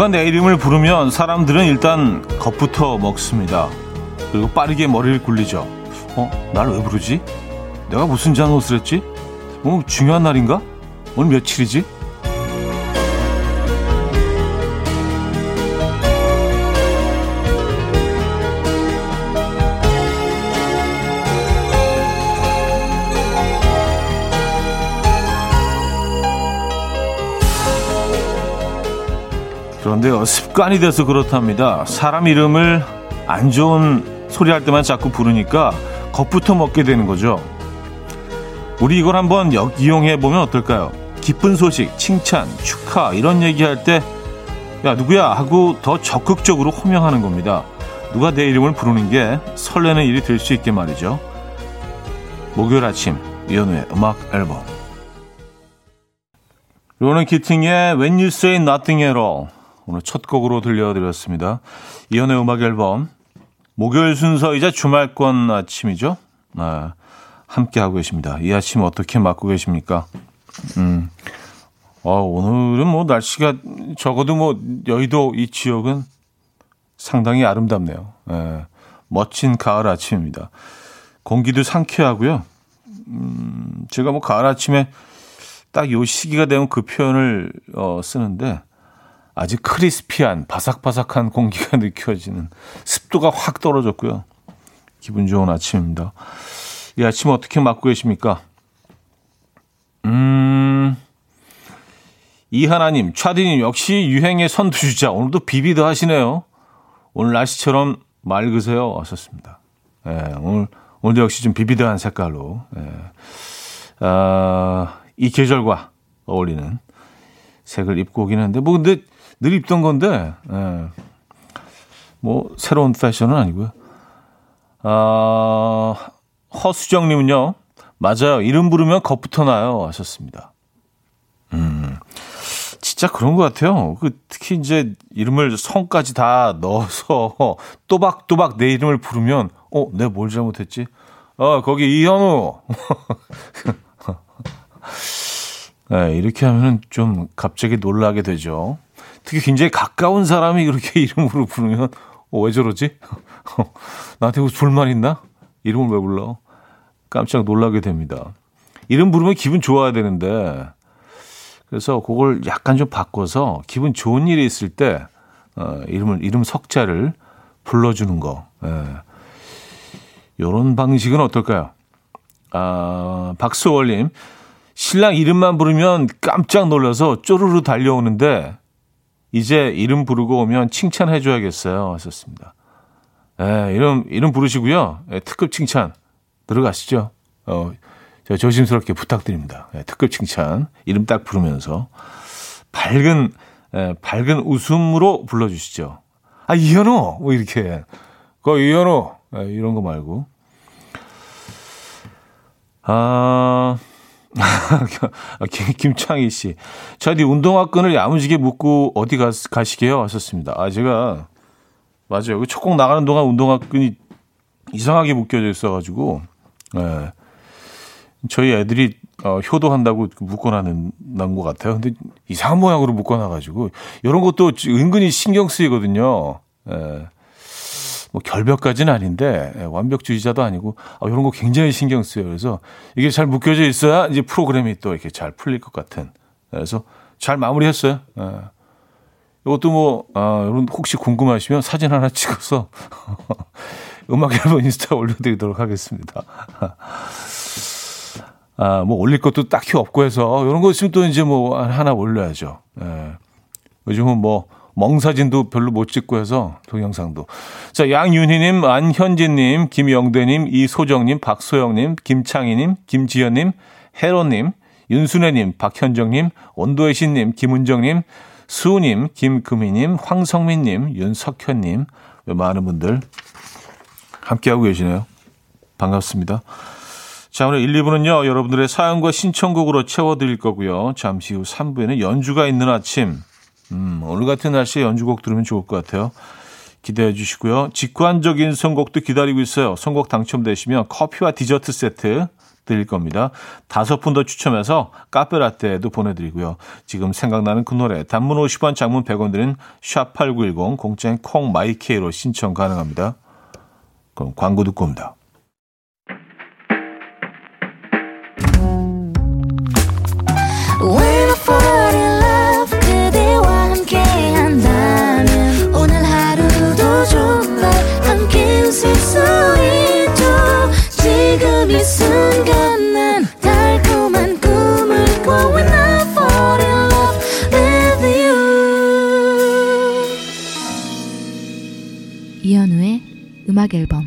누가 내 이름을 부르면 사람들은 일단 겁부터 먹습니다. 그리고 빠르게 머리를 굴리죠. 어? 날 왜 부르지? 내가 무슨 잘못을 했지? 뭐 중요한 날인가? 오늘 며칠이지? 그런데요, 습관이 돼서 그렇답니다. 사람 이름을 안 좋은 소리 할 때만 자꾸 부르니까 겁부터 먹게 되는 거죠. 우리 이걸 한번 이용해 보면 어떨까요? 기쁜 소식, 칭찬, 축하 이런 얘기할 때 야, 누구야 하고 더 적극적으로 호명하는 겁니다. 누가 내 이름을 부르는 게 설레는 일이 될 수 있게 말이죠. 목요일 아침 이현우의 음악 앨범 로는 키팅의 When You Say Nothing at All 오늘 첫 곡으로 들려드렸습니다. 이현우의 음악 앨범 목요일 순서이자 주말권 아침이죠. 아, 함께 하고 계십니다. 이 아침 어떻게 맞고 계십니까? 음. 어, 오늘은 뭐 날씨가 적어도 뭐 여의도 이 지역은 상당히 아름답네요. 예, 멋진 가을 아침입니다. 공기도 상쾌하고요. 음, 제가 뭐 가을 아침에 딱 요 시기가 되면 그 표현을 어, 쓰는데 아주 크리스피한 바삭바삭한 공기가 느껴지는 습도가 확 떨어졌고요. 기분 좋은 아침입니다. 이 아침 어떻게 맞고 계십니까? 음, 이하나님, 차디님 역시 유행의 선두주자. 오늘도 비비드 하시네요. 오늘 날씨처럼 맑으세요. 왔었습니다. 예, 오늘, 오늘도 역시 좀 비비드한 색깔로. 예. 아, 이 계절과 어울리는 색을 입고 오긴 했는데, 뭐, 근데 늘 입던 건데, 예. 뭐, 새로운 패션은 아니고요. 아, 허수정님은요, 맞아요. 이름 부르면 겁부터 나요. 하셨습니다. 음, 진짜 그런 것 같아요. 그 특히 이제 이름을 성까지 다 넣어서 또박또박 내 이름을 부르면, 어, 내가 뭘 잘못했지? 어, 거기 이현우. 네, 이렇게 하면은 좀 갑자기 놀라게 되죠. 특히 굉장히 가까운 사람이 그렇게 이름으로 부르면, 어, 왜 저러지? 나한테 무슨 불만 있나? 이름을 왜 불러? 깜짝 놀라게 됩니다. 이름 부르면 기분 좋아야 되는데, 그래서 그걸 약간 좀 바꿔서 기분 좋은 일이 있을 때, 어, 이름을, 이름 석자를 불러주는 거. 예. 요런 방식은 어떨까요? 아, 박수월님. 신랑 이름만 부르면 깜짝 놀라서 쪼르르 달려오는데, 이제 이름 부르고 오면 칭찬해줘야겠어요. 하셨습니다. 예, 이름, 이름 부르시고요. 예, 특급 칭찬 들어가시죠. 어, 저 조심스럽게 부탁드립니다. 예, 특급 칭찬. 이름 딱 부르면서. 밝은, 예, 밝은 웃음으로 불러주시죠. 아, 이현우! 뭐 이렇게. 그 이현우! 예, 이런 거 말고. 아, 김창희 씨. 저디 운동화 끈을 야무지게 묶고 어디 가, 가시게요? 하셨습니다. 아, 제가, 맞아요. 그첫곡 나가는 동안 운동화 끈이 이상하게 묶여져 있어가지고, 예. 저희 애들이 어, 효도한다고 묶어놔는 것 같아요. 근데 이상한 모양으로 묶어놔가지고, 이런 것도 은근히 신경 쓰이거든요. 예. 뭐 결벽까지는 아닌데 예, 완벽주의자도 아니고 아, 이런 거 굉장히 신경 쓰여요. 그래서 이게 잘 묶여져 있어야 이제 프로그램이 또 이렇게 잘 풀릴 것 같은. 그래서 잘 마무리했어요. 예. 이것도 뭐 아, 여러분 혹시 궁금하시면 사진 하나 찍어서 음악 앨범 인스타 올려드리도록 하겠습니다. 아, 뭐 올릴 것도 딱히 없고 해서 이런 거 있으면 또 이제 뭐 하나 올려야죠. 예. 요즘은 뭐 멍사진도 별로 못 찍고 해서 동영상도. 자, 양윤희님, 안현진님, 김영대님, 이소정님, 박소영님, 김창희님, 김지현님, 해로님, 윤순애님, 박현정님, 온도의 신님, 김은정님, 수우님, 김금희님, 황성민님, 윤석현님, 많은 분들 함께하고 계시네요. 반갑습니다. 자, 오늘 1, 2부는요, 여러분들의 사연과 신청곡으로 채워드릴 거고요. 잠시 후 3부에는 연주가 있는 아침, 음, 오늘 같은 날씨에 연주곡 들으면 좋을 것 같아요. 기대해 주시고요. 직관적인 선곡도 기다리고 있어요. 선곡 당첨되시면 커피와 디저트 세트 드릴 겁니다. 다섯 분 더 추첨해서 카페라떼도 보내드리고요. 지금 생각나는 그 노래 단문 50원 장문 100원 드는 샵8910 공짜인 콩마이케이로 신청 가능합니다. 그럼 광고 듣고 옵니다. 음악 앨범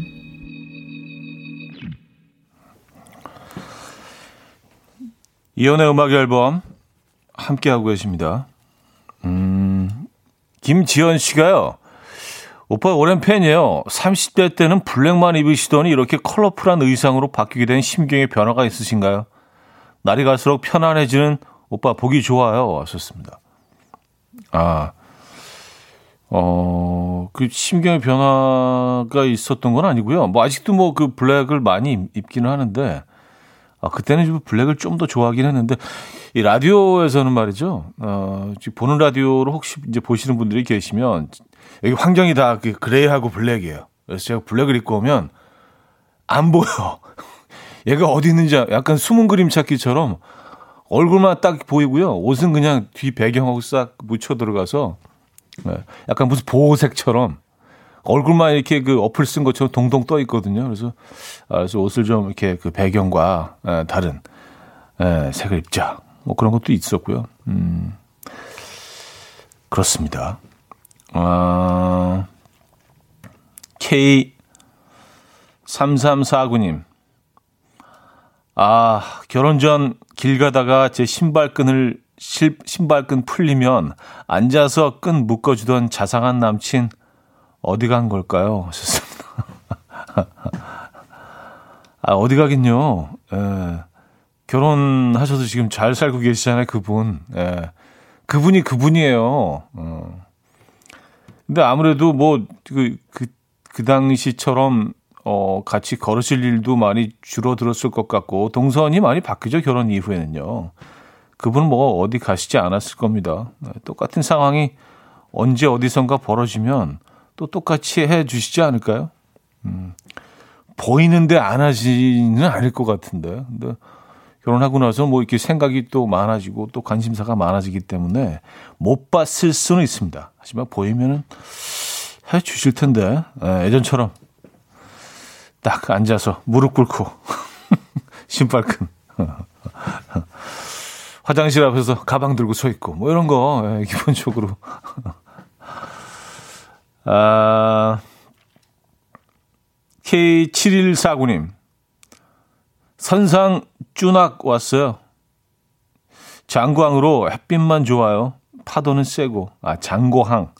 이연의 음악 앨범 함께 하고 계십니다. 음, 김지연 씨가요. 오빠 오랜 팬이에요. 30대 때는 블랙만 입으시더니 이렇게 컬러풀한 의상으로 바뀌게 된 심경의 변화가 있으신가요? 날이 갈수록 편안해지는 오빠 보기 좋아요. 왔었습니다. 아, 어, 그 심경의 변화가 있었던 건 아니고요. 뭐 아직도 뭐 그 블랙을 많이 입기는 하는데 아, 그때는 좀 블랙을 좀 더 좋아하긴 했는데 이 라디오에서는 말이죠. 어, 지금 보는 라디오를 혹시 이제 보시는 분들이 계시면 여기 환경이 다 그 그레이하고 블랙이에요. 그래서 제가 블랙을 입고 오면 안 보여. 얘가 어디 있는지 약간 숨은 그림 찾기처럼 얼굴만 딱 보이고요. 옷은 그냥 뒤 배경하고 싹 묻혀 들어가서 네. 약간 무슨 보호색처럼 얼굴만 이렇게 그 어플 쓴 것처럼 동동 떠 있거든요. 그래서 아, 그래서 옷을 좀 이렇게 그 배경과 에, 다른 에, 색을 입자. 뭐 그런 것도 있었고요. 음, 그렇습니다. 아, K3349님. 아, 결혼 전 길 가다가 제 신발끈을 신발끈 풀리면 앉아서 끈 묶어주던 자상한 남친 어디 간 걸까요? 하셨습니다. 아, 어디 가긴요. 예. 결혼하셔서 지금 잘 살고 계시잖아요, 그분. 예. 그분이 그분이에요. 어. 근데 아무래도 뭐, 그, 그, 그 당시처럼, 어, 같이 걸으실 일도 많이 줄어들었을 것 같고, 동선이 많이 바뀌죠, 결혼 이후에는요. 그분은 뭐 어디 가시지 않았을 겁니다. 네, 똑같은 상황이 언제 어디선가 벌어지면 또 똑같이 해 주시지 않을까요? 음, 보이는데 안 하지는 않을 것 같은데. 근데 결혼하고 나서 뭐 이렇게 생각이 또 많아지고 또 관심사가 많아지기 때문에 못 봤을 수는 있습니다. 하지만 보이면은 해 주실 텐데. 예, 예전처럼 딱 앉아서 무릎 꿇고 신발끈 화장실 앞에서 가방 들고 서 있고 뭐 이런 거 예, 기본적으로 아 K7149님 선상 쭈낙 왔어요. 장구항으로 햇빛만 좋아요. 파도는 세고 아 장고항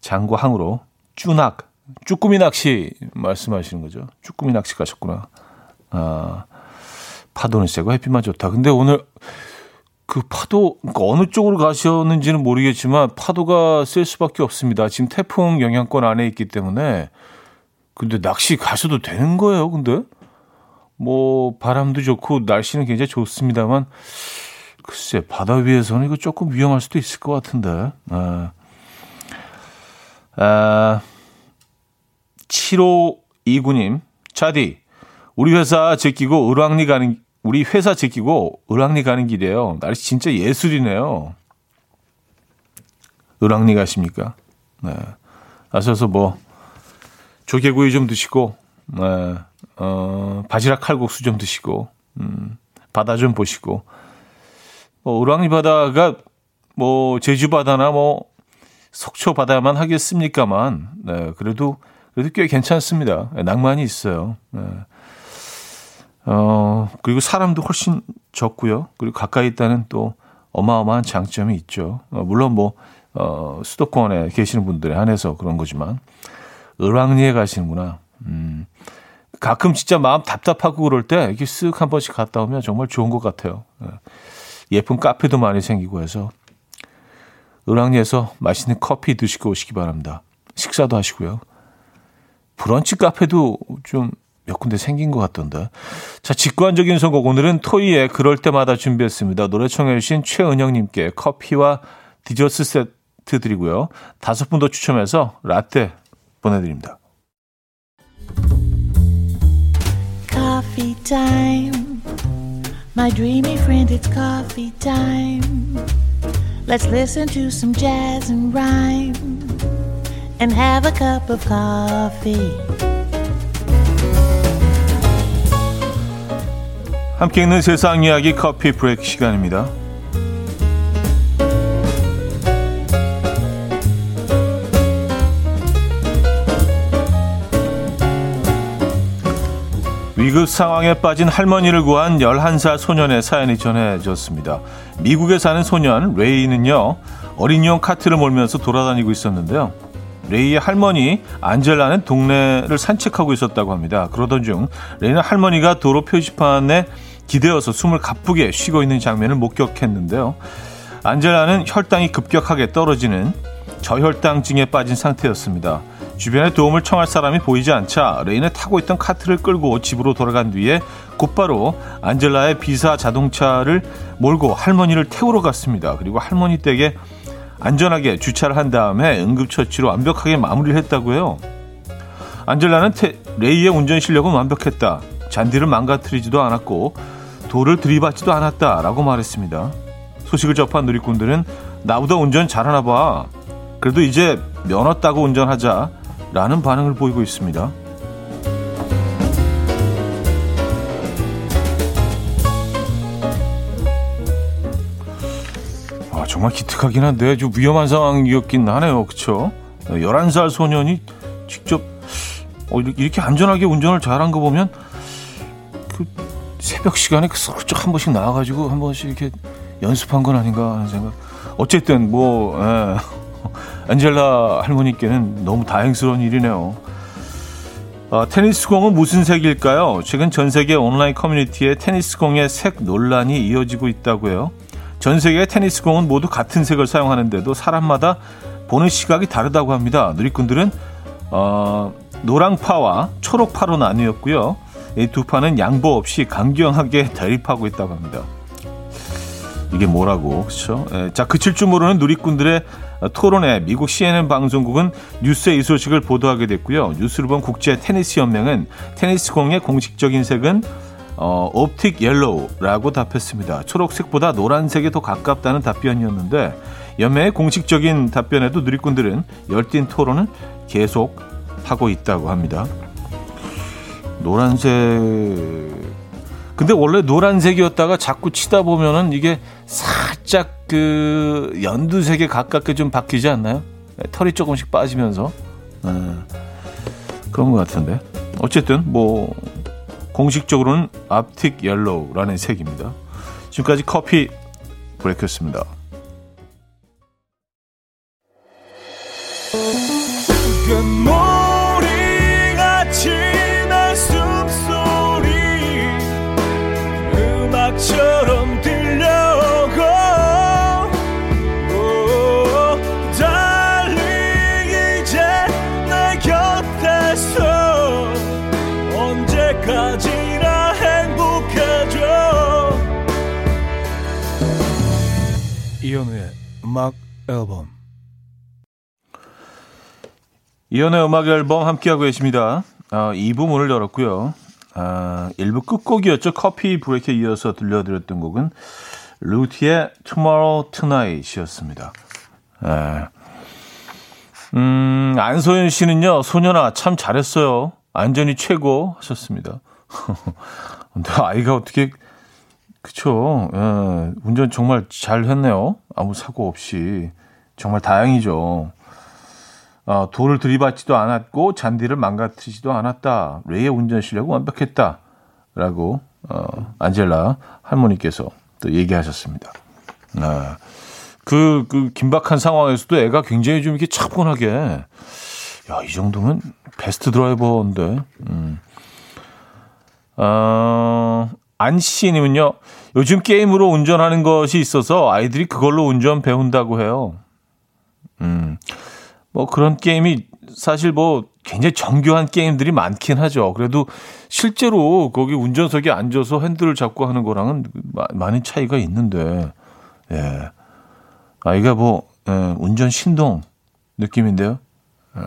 장고항으로 쭈낙 쭈꾸미 낚시 말씀하시는 거죠. 쭈꾸미 낚시 가셨구나. 아 파도는 세고 햇빛만 좋다. 근데 오늘 그 파도 그러니까 어느 쪽으로 가셨는지는 모르겠지만 파도가 셀 수밖에 없습니다. 지금 태풍 영향권 안에 있기 때문에 근데 낚시 가셔도 되는 거예요. 근데 뭐 바람도 좋고 날씨는 굉장히 좋습니다만 글쎄 바다 위에서는 이거 조금 위험할 수도 있을 것 같은데. 아, 아 7529님 차디 우리 회사 제끼고 을왕리 가는 우리 회사 지키고 을왕리 가는 길이에요. 날씨 진짜 예술이네요. 을왕리 가십니까? 네. 가셔서 뭐 조개구이 좀 드시고, 네. 어, 바지락 칼국수 좀 드시고, 음, 바다 좀 보시고, 뭐 을왕리 바다가 뭐 제주 바다나 뭐 속초 바다만 하겠습니까만, 네. 그래도 그래도 꽤 괜찮습니다. 네, 낭만이 있어요. 네. 어, 그리고 사람도 훨씬 적고요. 그리고 가까이 있다는 또 어마어마한 장점이 있죠. 어, 물론 뭐, 어, 수도권에 계시는 분들에 한해서 그런 거지만, 을왕리에 가시는구나. 음, 가끔 진짜 마음 답답하고 그럴 때 이렇게 쓱 한 번씩 갔다 오면 정말 좋은 것 같아요. 예. 예쁜 카페도 많이 생기고 해서, 을왕리에서 맛있는 커피 드시고 오시기 바랍니다. 식사도 하시고요. 브런치 카페도 좀 몇 군데 생긴 것 같던데. 자, 직관적인 선곡. 오늘은 토이의 그럴 때마다 준비했습니다. 노래 청해주신 최은영님께 커피와 디저트 세트 드리고요. 다섯 분 더 추첨해서 라떼 보내드립니다. Coffee time. My dreamy friend, it's coffee time. Let's listen to some jazz and rhyme and have a cup of coffee. 함께 있는 세상 이야기 커피 브레이크 시간입니다. 위급 상황에 빠진 할머니를 구한 11살 소년의 사연이 전해졌습니다. 미국에 사는 소년 레이는요, 어린이용 카트를 몰면서 돌아다니고 있었는데요. 레이의 할머니 안젤라는 동네를 산책하고 있었다고 합니다. 그러던 중 레이는 할머니가 도로 표지판에 기대어서 숨을 가쁘게 쉬고 있는 장면을 목격했는데요. 안젤라는 혈당이 급격하게 떨어지는 저혈당증에 빠진 상태였습니다. 주변에 도움을 청할 사람이 보이지 않자 레이는 타고 있던 카트를 끌고 집으로 돌아간 뒤에 곧바로 안젤라의 비사 자동차를 몰고 할머니를 태우러 갔습니다. 그리고 할머니 댁에 안전하게 주차를 한 다음에 응급처치로 완벽하게 마무리를 했다고요. 안젤라는 테, 레이의 운전 실력은 완벽했다. 잔디를 망가뜨리지도 않았고 돌을 들이받지도 않았다라고 말했습니다. 소식을 접한 누리꾼들은 나보다 운전 잘하나 봐. 그래도 이제 면허 따고 운전하자. 라는 반응을 보이고 있습니다. 아, 정말 기특하긴 한데 좀 위험한 상황이었긴 하네요. 그쵸? 11살 소년이 직접 어, 이렇게 안전하게 운전을 잘한 거 보면 그 새벽 시간에 그 슬쩍 한 번씩 나와가지고 한 번씩 이렇게 연습한 건 아닌가 하는 생각. 어쨌든 뭐 예. 안젤라 할머니께는 너무 다행스러운 일이네요. 어, 테니스 공은 무슨 색일까요? 최근 전 세계 온라인 커뮤니티에 테니스 공의 색 논란이 이어지고 있다고요. 전 세계의 테니스 공은 모두 같은 색을 사용하는데도 사람마다 보는 시각이 다르다고 합니다. 누리꾼들은 어, 노랑파와 초록파로 나뉘었고요. 이 두 파는 양보 없이 강경하게 대립하고 있다고 합니다. 이게 뭐라고 그렇죠? 예, 자 그칠 줄 모르는 누리꾼들의 토론회 미국 CNN 방송국은 뉴스에 이 소식을 보도하게 됐고요. 뉴스를 본 국제 테니스 연맹은 테니스 공의 공식적인 색은 어, optic yellow라고 답했습니다. 초록색보다 노란색이 더 가깝다는 답변이었는데 연맹의 공식적인 답변에도 누리꾼들은 열띤 토론을 계속 하고 있다고 합니다. 노란색 근데 원래 노란색이었다가 자꾸 치다 보면은 이게 살짝 그 연두색에 가깝게 좀 바뀌지 않나요? 네, 털이 조금씩 빠지면서 네, 그런 것 같은데 어쨌든 뭐 공식적으로는 앞틱 옐로우라는 색입니다. 지금까지 커피 브레이크였습니다. 이 음악 앨범 이현우의 음악 앨범 함께하고 계십니다. 아, 2부 문을 열었고요. 아, 1부 끝곡이었죠. 커피 브레이크에 이어서 들려드렸던 곡은 루티의 Tomorrow Tonight이었습니다. 네. 음, 안소연 씨는요, 소년아, 참 잘했어요. 안전이 최고 하셨습니다. 근데 아이가 어떻게 그쵸. 예, 운전 정말 잘 했네요. 아무 사고 없이. 정말 다행이죠. 어, 돌을 들이받지도 않았고 잔디를 망가뜨리지도 않았다. 레이의 운전 실력은 완벽했다. 라고 어, 안젤라 할머니께서 또 얘기하셨습니다. 아, 그, 그 긴박한 상황에서도 애가 굉장히 좀 이렇게 차분하게 야, 이 정도면 베스트 드라이버인데. 음. 어, 안씨님은요, 요즘 게임으로 운전하는 것이 있어서 아이들이 그걸로 운전 배운다고 해요. 음, 뭐 그런 게임이 사실 뭐 굉장히 정교한 게임들이 많긴 하죠. 그래도 실제로 거기 운전석에 앉아서 핸들을 잡고 하는 거랑은 많은 차이가 있는데, 예. 아, 이게 뭐, 예, 운전 신동 느낌인데요. 예.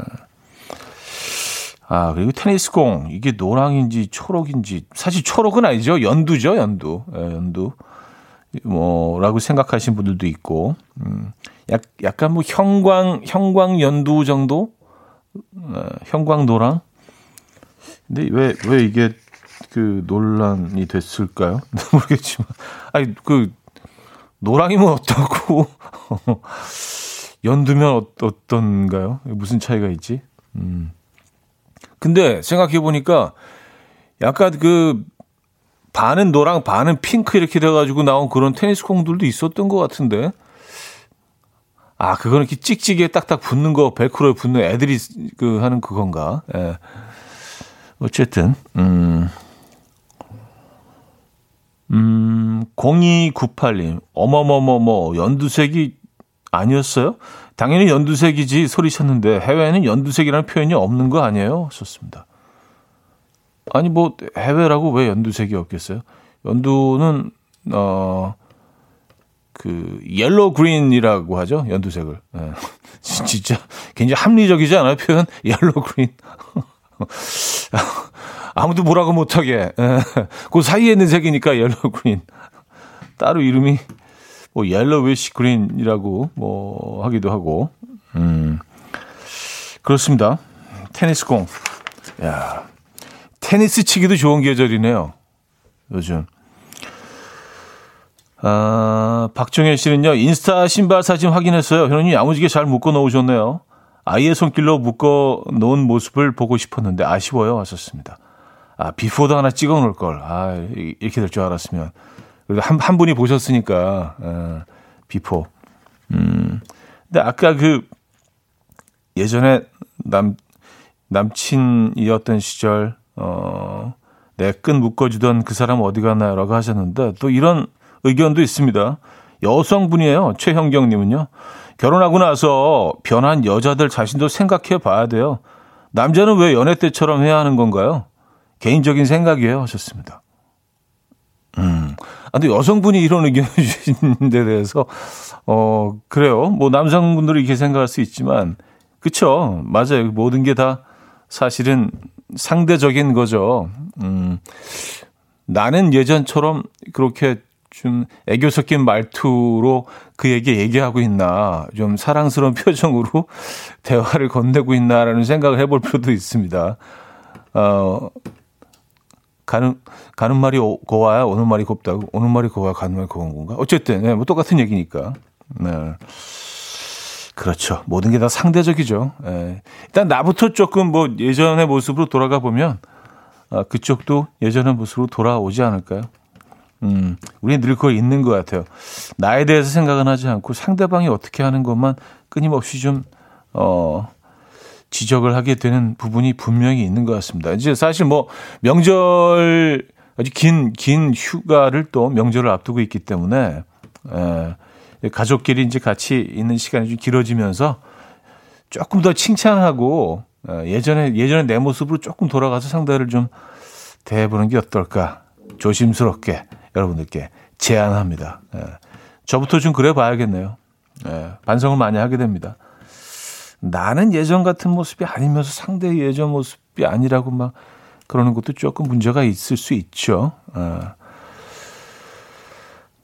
아, 그리고 테니스 공. 이게 노랑인지 초록인지. 사실 초록은 아니죠. 연두죠, 연두. 예, 연두. 뭐라고 생각하시는 분들도 있고, 음, 약, 약간 뭐 형광, 형광 연두 정도? 어, 형광 노랑? 근데 왜, 왜 이게 그 논란이 됐을까요? 모르겠지만. 아니, 그, 노랑이면 어떻고, 연두면 어, 떤가요 무슨 차이가 있지? 음. 근데 생각해 보니까 약간 그 반은 노랑, 반은 핑크 이렇게 돼가지고 나온 그런 테니스 공들도 있었던 것 같은데. 아, 그거는 이렇게 찍찍이에 딱딱 붙는 거, 벨크로에 붙는 애들이 그 하는 그건가. 예. 어쨌든, 음. 음, 0298님, 어머머머머, 연두색이 아니었어요? 당연히 연두색이지 소리쳤는데 해외에는 연두색이라는 표현이 없는 거 아니에요? 좋습니다. 아니 뭐 해외라고 왜 연두색이 없겠어요? 연두는 어 그 옐로 그린이라고 하죠 연두색을 예. 진짜 굉장히 합리적이지 않아요 표현 옐로 그린 아무도 뭐라고 못하게 예. 그 사이에 있는 색이니까 옐로 그린 따로 이름이 뭐 옐로위시 그린이라고 뭐 하기도 하고 음 그렇습니다 테니스 공 야. 테니스 치기도 좋은 계절이네요. 요즘. 아, 박정현 씨는요, 인스타 신발 사진 확인했어요. 현우님 야무지게 잘 묶어 놓으셨네요. 아이의 손길로 묶어 놓은 모습을 보고 싶었는데 아쉬워요. 하셨습니다. 아, before도 하나 찍어 놓을 걸. 아, 이렇게 될 줄 알았으면. 그래도 한, 한 분이 보셨으니까, 아, before. 음. 근데 아까 그, 예전에 남, 남친이었던 시절, 어, 내 끈 묶어주던 그 사람 어디 갔나요? 라고 하셨는데 또 이런 의견도 있습니다. 여성분이에요. 최형경님은요. 결혼하고 나서 변한 여자들 자신도 생각해 봐야 돼요. 남자는 왜 연애 때처럼 해야 하는 건가요? 개인적인 생각이에요. 하셨습니다. 음. 아, 근데 여성분이 이런 의견을 주신 데 대해서, 어, 그래요. 뭐 남성분들이 이렇게 생각할 수 있지만, 그쵸. 맞아요. 모든 게 다 사실은 상대적인 거죠. 음, 나는 예전처럼 그렇게 좀 애교 섞인 말투로 그에게 얘기하고 있나, 좀 사랑스러운 표정으로 대화를 건네고 있나라는 생각을 해볼 필요도 있습니다. 어, 가는, 가는 말이 고와야 오는 말이 곱다고, 오는 말이 고와야 가는 말이 고운 건가? 어쨌든, 네, 뭐 똑같은 얘기니까. 네. 그렇죠. 모든 게 다 상대적이죠. 예. 일단 나부터 조금 뭐 예전의 모습으로 돌아가 보면 아, 그쪽도 예전의 모습으로 돌아오지 않을까요? 음, 우리는 늘 그걸 있는 것 같아요. 나에 대해서 생각은 하지 않고 상대방이 어떻게 하는 것만 끊임없이 좀, 어, 지적을 하게 되는 부분이 분명히 있는 것 같습니다. 이제 사실 뭐 명절 아주 긴, 긴 휴가를 또 명절을 앞두고 있기 때문에, 에, 가족끼리 이제 같이 있는 시간이 좀 길어지면서 조금 더 칭찬하고 어, 예전에 예전에 내 모습으로 조금 돌아가서 상대를 좀 대해보는 게 어떨까 조심스럽게 여러분들께 제안합니다. 예. 저부터 좀 그래 봐야겠네요. 예. 반성을 많이 하게 됩니다. 나는 예전 같은 모습이 아니면서 상대의 예전 모습이 아니라고 막 그러는 것도 조금 문제가 있을 수 있죠. 어.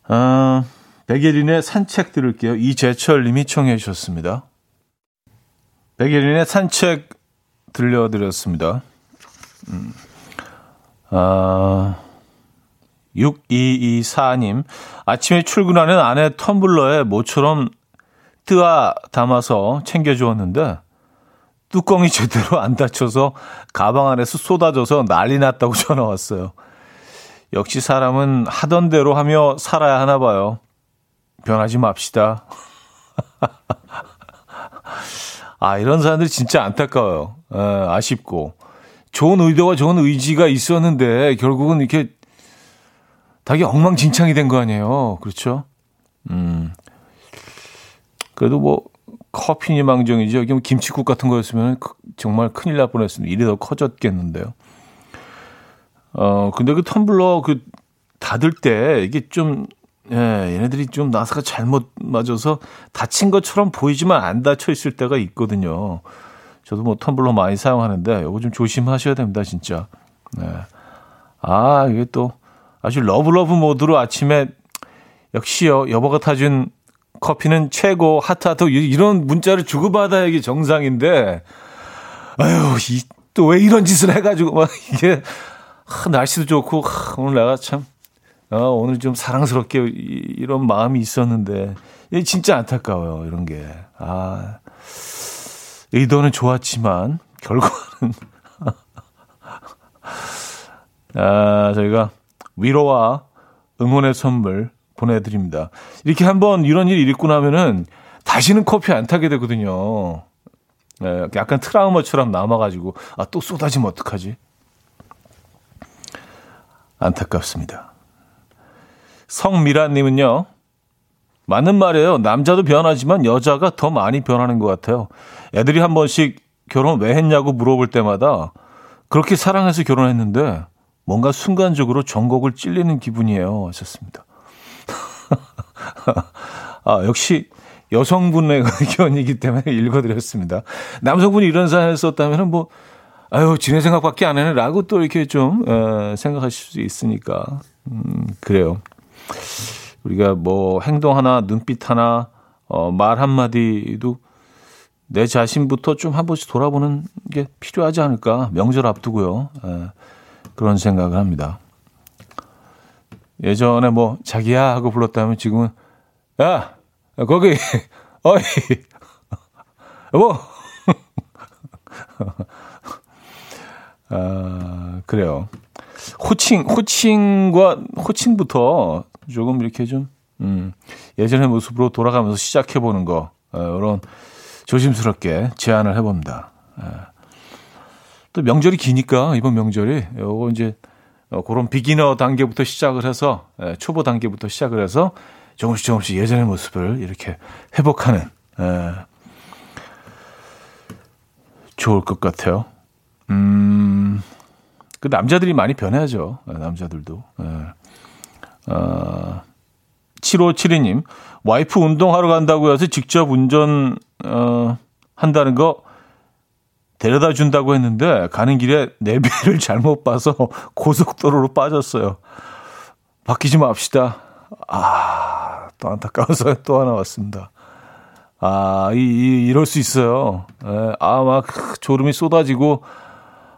어. 백예린의 산책 들을게요. 이재철 님이 청해 주셨습니다. 백예린의 산책 들려드렸습니다. 음. 아, 6224님. 아침에 출근하는 아내 텀블러에 모처럼 뜨아 담아서 챙겨주었는데 뚜껑이 제대로 안 닫혀서 가방 안에서 쏟아져서 난리 났다고 전화 왔어요. 역시 사람은 하던 대로 하며 살아야 하나 봐요. 변하지 맙시다. 아, 이런 사람들 진짜 안타까워요. 에, 아쉽고. 좋은 의도와 좋은 의지가 있었는데, 결국은 이렇게, 다게 엉망진창이 된 거 아니에요. 그렇죠? 음. 그래도 뭐, 커피니 망정이지 여기 뭐 김치국 같은 거였으면 정말 큰일 날 뻔했습니다. 일이 더 커졌겠는데요. 어 근데 그 텀블러 그 닫을 때 이게 좀 예, 얘네들이 좀 나사가 잘못 맞아서 닫힌 것처럼 보이지만 안 닫혀 있을 때가 있거든요. 저도 뭐 텀블러 많이 사용하는데 이거 좀 조심하셔야 됩니다, 진짜. 네. 아, 이게 또 아주 love love 모드로 아침에 역시요, 여보가 타준 커피는 최고, 하트하트, 이런 문자를 주고받아야 이게 정상인데, 아유, 또 왜 이런 짓을 해가지고, 막 이게, 하, 날씨도 좋고, 하, 오늘 내가 참, 어, 오늘 좀 사랑스럽게 이, 이런 마음이 있었는데, 이게 진짜 안타까워요, 이런 게. 아, 의도는 좋았지만, 결과는. 아, 저희가 위로와 응원의 선물 보내드립니다. 이렇게 한번 이런 일이 있고 나면은 다시는 커피 안 타게 되거든요. 네, 약간 트라우마처럼 남아가지고, 아, 또 쏟아지면 어떡하지? 안타깝습니다. 성미라님은요, 맞는 말이에요. 남자도 변하지만 여자가 더 많이 변하는 것 같아요. 애들이 한 번씩 결혼 왜 했냐고 물어볼 때마다 그렇게 사랑해서 결혼했는데 뭔가 순간적으로 전곡을 찔리는 기분이에요. 하셨습니다. 아, 역시 여성분의 의견이기 때문에 읽어드렸습니다. 남성분이 이런 사연을 썼다면 뭐, 아유, 지네 생각밖에 안 하네. 라고 또 이렇게 좀, 어, 생각하실 수 있으니까. 음, 그래요. 우리가 뭐 행동 하나, 눈빛 하나, 어, 말 한마디도 내 자신부터 좀 한 번씩 돌아보는 게 필요하지 않을까. 명절 앞두고요. 에, 그런 생각을 합니다. 예전에 뭐 자기야 하고 불렀다면 지금은 야 거기 어이 여보 아 그래요 호칭 호칭과 호칭부터 조금 이렇게 좀 음, 예전의 모습으로 돌아가면서 시작해 보는 거 어, 이런 조심스럽게 제안을 해봅니다. 아. 또 명절이 기니까 이번 명절이 요거 이제 어, 그런 비기너 단계부터 시작을 해서 예, 초보 단계부터 시작을 해서 조금씩 조금씩 예전의 모습을 이렇게 회복하는 예, 좋을 것 같아요. 음, 그 남자들이 많이 변해야죠. 예, 남자들도. 예. 어, 7572님, 와이프 운동하러 간다고 해서 직접 운전, 어, 한다는 거 데려다 준다고 했는데 가는 길에 내비를 잘못 봐서 고속도로로 빠졌어요. 바뀌지 맙시다. 아, 또 안타까운 사연 또 하나 왔습니다. 아, 이, 이 이럴 수 있어요. 예, 아, 막 졸음이 쏟아지고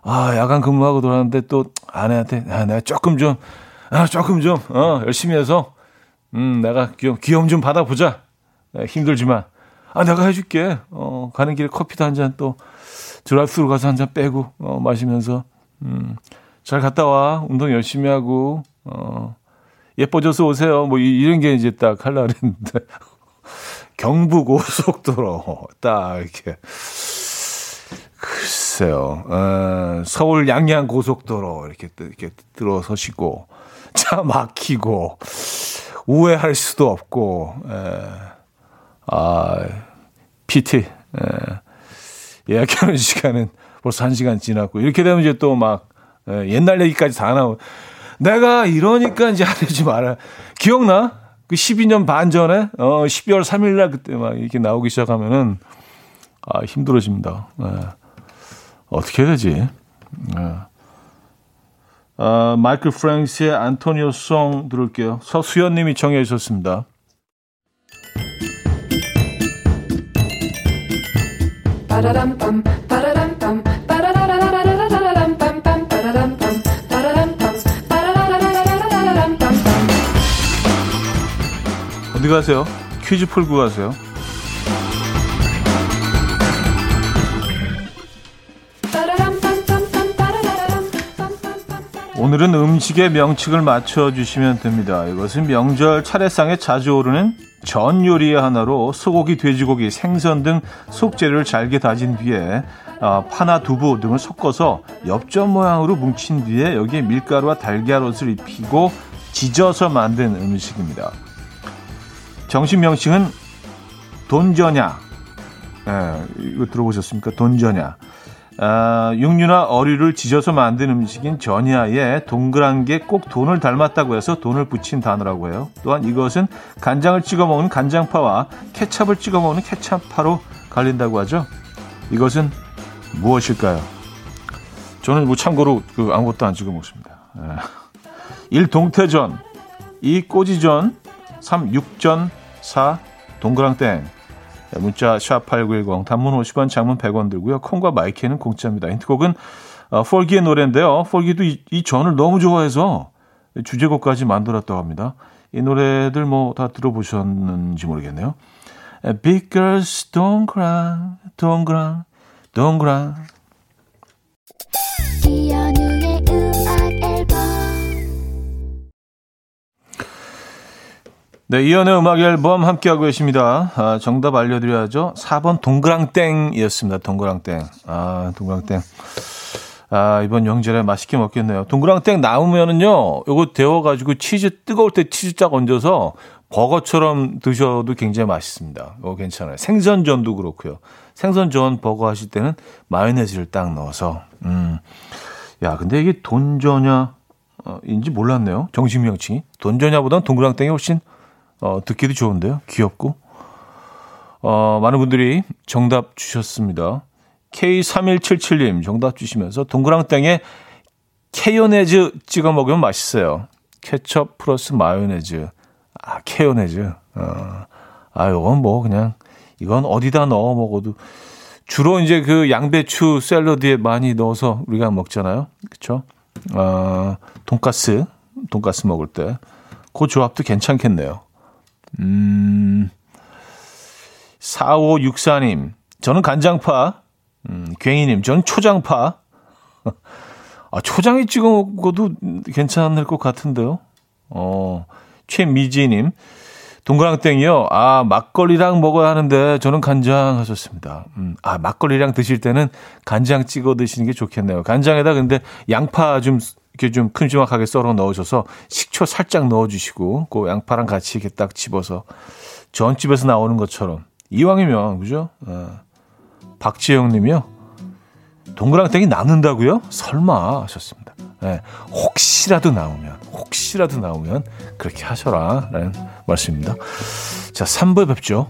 아, 야간 근무하고 돌아왔는데 또 아내한테 아, 내가 조금 좀 아, 조금 좀 어, 열심히 해서 음, 내가 귀염 귀염 좀 받아 보자. 예, 힘들지만 아, 내가 해 줄게. 어, 가는 길에 커피도 한 잔 또 드라이브스루 가서 한 잔 빼고 어, 마시면서 음, 잘 갔다 와. 운동 열심히 하고 어, 예뻐져서 오세요. 뭐 이, 이런 게 이제 딱 할라 그랬는데. 경부 고속도로 딱 이렇게. 글쎄요. 어, 서울 양양 고속도로 이렇게 이렇게 들어서시고 차 막히고 우회할 수도 없고 에, 아 PT 에, 예약하는 시간은 벌써 한 시간 지났고 이렇게 되면 이제 또 막 옛날 얘기까지 다 나오. 내가 이러니까 이제 하지 마라. 기억나? 그 12년 반 전에 어 12월 3일 날 그때 막 이렇게 나오기 시작하면은 아 힘들어집니다. 네. 어떻게 해야 되지? 네. 어, 마이클 프랭스의 안토니오 송 들을게요. 서수연 님이 청해 주셨습니다. 어디 가세요? 퀴즈 풀고 가세요. 오늘은 음식의 명칭을 맞춰주시면 됩니다. 이것은 명절 차례상에 자주 오르는 전 요리의 하나로 소고기, 돼지고기, 생선 등 속재료를 잘게 다진 뒤에 어, 파나 두부 등을 섞어서 엽전 모양으로 뭉친 뒤에 여기에 밀가루와 달걀옷을 입히고 지져서 만든 음식입니다. 정식 명칭은 돈저냐 예, 이거 들어보셨습니까? 돈전야. 아, 육류나 어류를 지져서 만든 음식인 전야에 동그란 게 꼭 돈을 닮았다고 해서 돈을 붙인 단어라고 해요. 또한 이것은 간장을 찍어 먹는 간장파와 케찹을 찍어 먹는 케찹파로 갈린다고 하죠. 이것은 무엇일까요? 저는 뭐 참고로 그 아무것도 안 찍어 먹습니다. 예. 1. 동태전 2. 꼬지전 3. 육전 4. 동그랑땡 문자 샵8910 단문 50원 장문 100원 들고요. 콩과 마이키는 공짜입니다. 힌트곡은 어, 퍼기의 노래인데요. 퍼기도 이, 이 전을 너무 좋아해서 주제곡까지 만들었다고 합니다. 이 노래들 뭐 다 들어보셨는지 모르겠네요. Big girls don't cry, don't cry, don't cry. 네, 이연의 음악 앨범 함께하고 계십니다. 아, 정답 알려드려야죠. 4번 동그랑땡이었습니다. 동그랑땡. 아, 동그랑땡. 아, 이번 영절에 맛있게 먹겠네요. 동그랑땡 나오면은요, 요거 데워가지고 치즈, 뜨거울 때 치즈 쫙 얹어서 버거처럼 드셔도 굉장히 맛있습니다. 이거 괜찮아요. 생선전도 그렇고요. 생선전 버거 하실 때는 마요네즈를 딱 넣어서, 음. 야, 근데 이게 돈전야, 어, 인지 몰랐네요. 정식 명칭이. 돈전야보다는 동그랑땡이 훨씬 어, 듣기도 좋은데요. 귀엽고. 어, 많은 분들이 정답 주셨습니다. K3177님 정답 주시면서 동그랑땡에 케요네즈 찍어 먹으면 맛있어요. 케첩 플러스 마요네즈. 아, 케요네즈. 어, 아, 이건 뭐 그냥 이건 어디다 넣어 먹어도 주로 이제 그 양배추 샐러드에 많이 넣어서 우리가 먹잖아요. 그쵸? 어, 돈가스, 돈가스 먹을 때. 그 조합도 괜찮겠네요. 음, 4564님, 저는 간장파. 음, 괭이님, 저는 초장파. 아, 초장에 찍어 먹어도 괜찮을 것 같은데요. 어, 최미지님, 동그랑땡이요. 아, 막걸리랑 먹어야 하는데 저는 간장 하셨습니다. 음, 아, 막걸리랑 드실 때는 간장 찍어 드시는 게 좋겠네요. 간장에다 근데 양파 좀 이렇게 좀 큼지막하게 썰어 넣으셔서 식초 살짝 넣어주시고 그 양파랑 같이 이렇게 딱 집어서 전집에서 나오는 것처럼 이왕이면 그죠? 어. 박지영님이요. 동그랑땡이 남는다고요? 설마 하셨습니다. 네, 혹시라도 나오면 혹시라도 나오면 그렇게 하셔라라는 말씀입니다. 자, 3부에 뵙죠.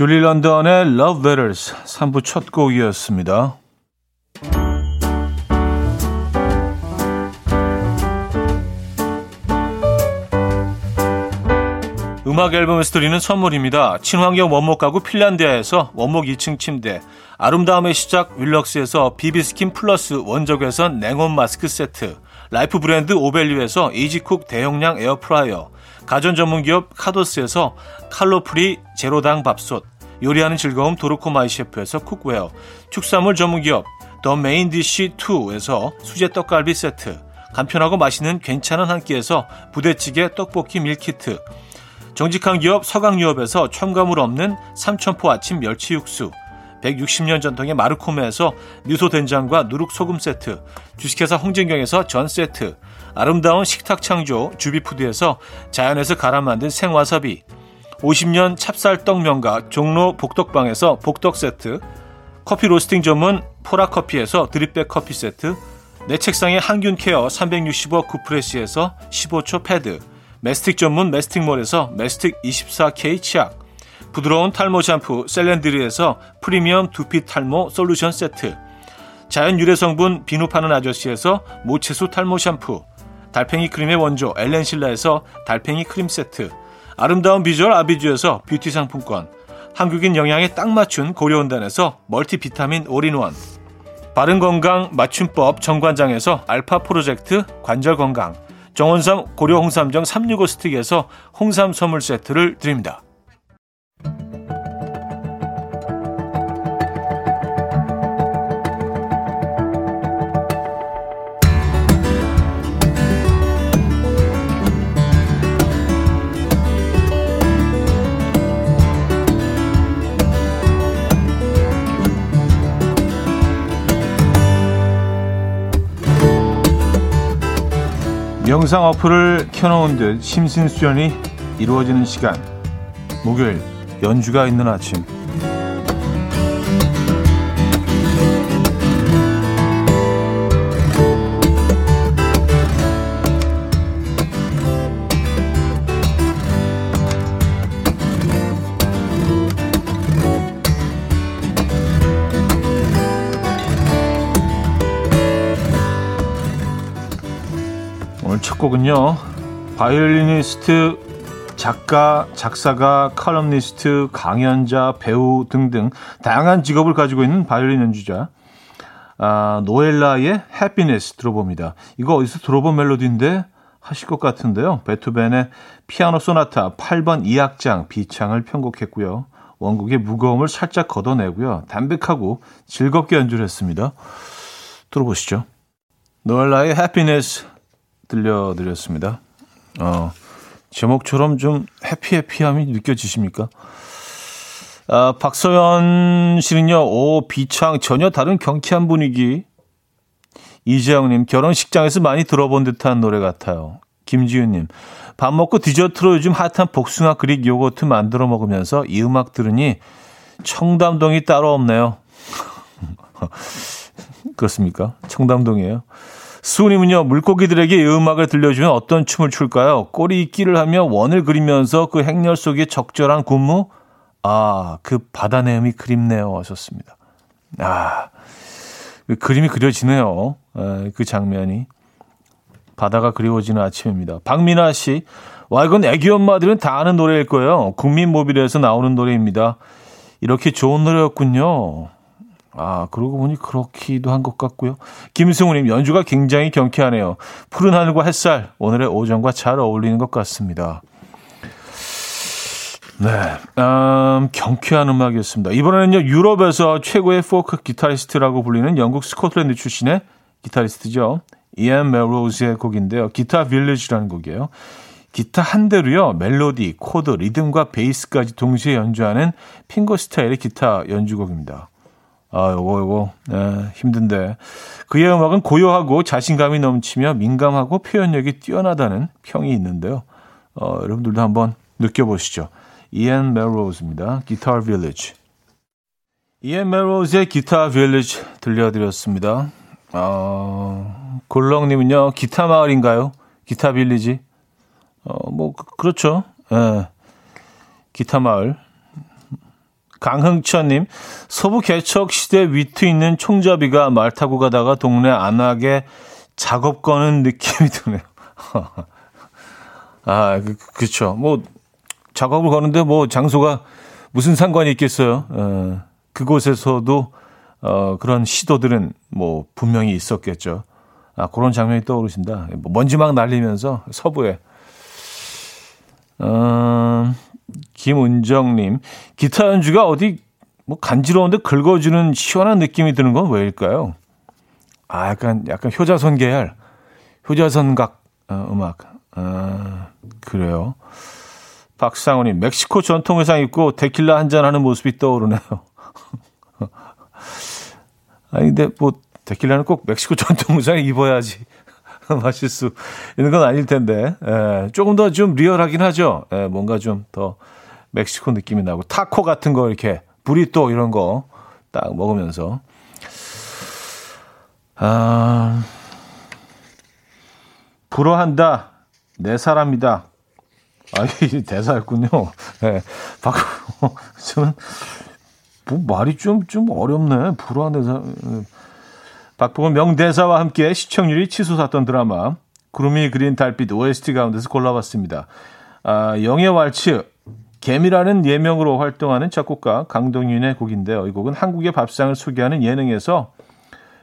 줄리 런던의 Love Letters 3부 첫 곡이었습니다. 음악 앨범에서 드리는 선물입니다. 친환경 원목 가구 핀란디아에서 원목 2층 침대, 아름다움의 시작 윌럭스에서 비비스킨 플러스 원적외선 냉온 마스크 세트, 라이프 브랜드 오벨류에서 이지쿡 대용량 에어프라이어, 가전 전문 기업 카도스에서 칼로프리 제로당 밥솥, 요리하는 즐거움 도르코 마이 셰프에서 cookware, 축산물 전문 기업 더 메인 디쉬 2에서 수제 떡갈비 세트, 간편하고 맛있는 괜찮은 한 끼에서 부대찌개 떡볶이 밀키트, 정직한 기업 서강유업에서 첨가물 없는 삼천포 아침 멸치 육수, 160년 전통의 마르코메에서 미소 된장과 누룩 소금 세트, 주식회사 홍진경에서 전 세트, 아름다운 식탁 창조 주비푸드에서 자연에서 갈아 만든 생와사비 50년 찹쌀떡 명가 종로 복덕방에서 복덕 세트 커피 로스팅 전문 포라커피에서 드립백 커피 세트 내 책상에 항균 care 365 쿠프레시에서 15초 패드 메스틱 전문 메스틱몰에서 메스틱 24K 치약 부드러운 탈모 샴푸 셀렌드리에서 프리미엄 두피 탈모 솔루션 세트 자연 유래 성분 비누 파는 아저씨에서 모체수 탈모 샴푸 달팽이 크림의 원조 엘렌실라에서 달팽이 크림 세트. 아름다운 비주얼 아비주에서 뷰티 상품권. 한국인 영양에 딱 맞춘 고려은단에서 멀티비타민 올인원. 바른건강 맞춤법 정관장에서 알파 프로젝트 관절건강. 정원삼 고려 홍삼정 365 스틱에서 홍삼 선물 세트를 드립니다. 영상 어플을 켜놓은 듯 심신수연이 이루어지는 시간. 목요일 연주가 있는 아침 곡은요. 바이올리니스트, 작가, 작사가, 칼럼니스트, 강연자, 배우 등등 다양한 직업을 가지고 있는 바이올린 연주자 아, 노엘라의 Happiness 들어봅니다. 이거 어디서 들어본 멜로디인데 하실 것 같은데요. 베토벤의 피아노 소나타 8번 2악장 비창을 편곡했고요. 원곡의 무거움을 살짝 걷어내고요. 담백하고 즐겁게 연주를 했습니다. 들어보시죠. 노엘라의 해피니스 들려드렸습니다. 어, 제목처럼 좀 해피해피함이 느껴지십니까? 아, 박서연 씨는요, 오, 비창, 전혀 다른 경쾌한 분위기. 이재영님, 결혼식장에서 많이 들어본 듯한 노래 같아요. 김지윤님, 밥 먹고 디저트로 요즘 핫한 복숭아 그릭 요거트 만들어 먹으면서 이 음악 들으니 청담동이 따로 없네요. 그렇습니까? 청담동이에요. 수은님은요, 물고기들에게 이 음악을 들려주면 어떤 춤을 출까요? 꼬리 있기를 하며 원을 그리면서 그 행렬 속에 적절한 군무? 아, 그 바다 내음이 그립네요. 하셨습니다. 아, 그 그림이 그려지네요. 에, 그 장면이. 바다가 그리워지는 아침입니다. 박민아 씨, 와, 이건 애기 엄마들은 다 아는 노래일 거예요. 국민 모빌에서 나오는 노래입니다. 이렇게 좋은 노래였군요. 아, 그러고 보니 그렇기도 한 것 같고요. 김승우님, 연주가 굉장히 경쾌하네요. 푸른 하늘과 햇살, 오늘의 오전과 잘 어울리는 것 같습니다. 네, 음, 경쾌한 음악이었습니다. 이번에는요, 유럽에서 최고의 포크 기타리스트라고 불리는 영국 스코틀랜드 출신의 기타리스트죠. 이안 멜로즈의 곡인데요. Guitar Village라는 곡이에요. 기타 한 대로요, 멜로디, 코드, 리듬과 베이스까지 동시에 연주하는 finger style의 기타 연주곡입니다. 아, 요거, 요거, 네, 힘든데. 그의 음악은 고요하고 자신감이 넘치며 민감하고 표현력이 뛰어나다는 평이 있는데요. 어, 여러분들도 한번 느껴보시죠. 이앤 멜로즈입니다. Guitar Village. 이앤 멜로즈의 Guitar Village 들려드렸습니다. 어, 골렁님은요, 기타 마을인가요? 기타 빌리지? 어, 뭐, 그, 그렇죠. 예. 기타 마을. 강흥천님, 서부 개척 시대 위트 있는 총잡이가 말 타고 가다가 동네 안하게 작업 거는 느낌이 드네요. 아, 그, 그렇죠. 뭐, 작업을 거는데 뭐 장소가 무슨 상관이 있겠어요. 어, 그곳에서도 어, 그런 시도들은 뭐 분명히 있었겠죠. 아, 그런 장면이 떠오르신다. 뭐 먼지 막 날리면서 서부에. 음, 김은정님, 기타 연주가 어디 뭐 간지러운데 긁어주는 시원한 느낌이 드는 건 왜일까요? 아, 약간, 약간 효자선 계열, 효자선각 어, 음악. 아, 그래요. 박상훈님, 멕시코 전통 의상 입고 데킬라 한잔 하는 모습이 떠오르네요. 아니, 근데 뭐, 데킬라는 꼭 멕시코 전통 의상을 입어야지. 마실 수 있는 건 아닐 텐데, 에, 예, 조금 더 좀 리얼하긴 하죠. 에, 예, 뭔가 좀 더 멕시코 느낌이 나고, 타코 같은 거 이렇게, 브리또 이런 거 딱 먹으면서. 아, 불어한다. 내 사람이다. 아, 이 대사였군요. 네. 박, 저는, 뭐 말이 좀, 좀 어렵네. 대사. 박보검 명대사와 함께 시청률이 치솟았던 드라마 구름이 그린 달빛 OST 가운데서 골라봤습니다. 아, 영예 왈츠 개미라는 예명으로 활동하는 작곡가 강동윤의 곡인데요. 이 곡은 한국의 밥상을 소개하는 예능에서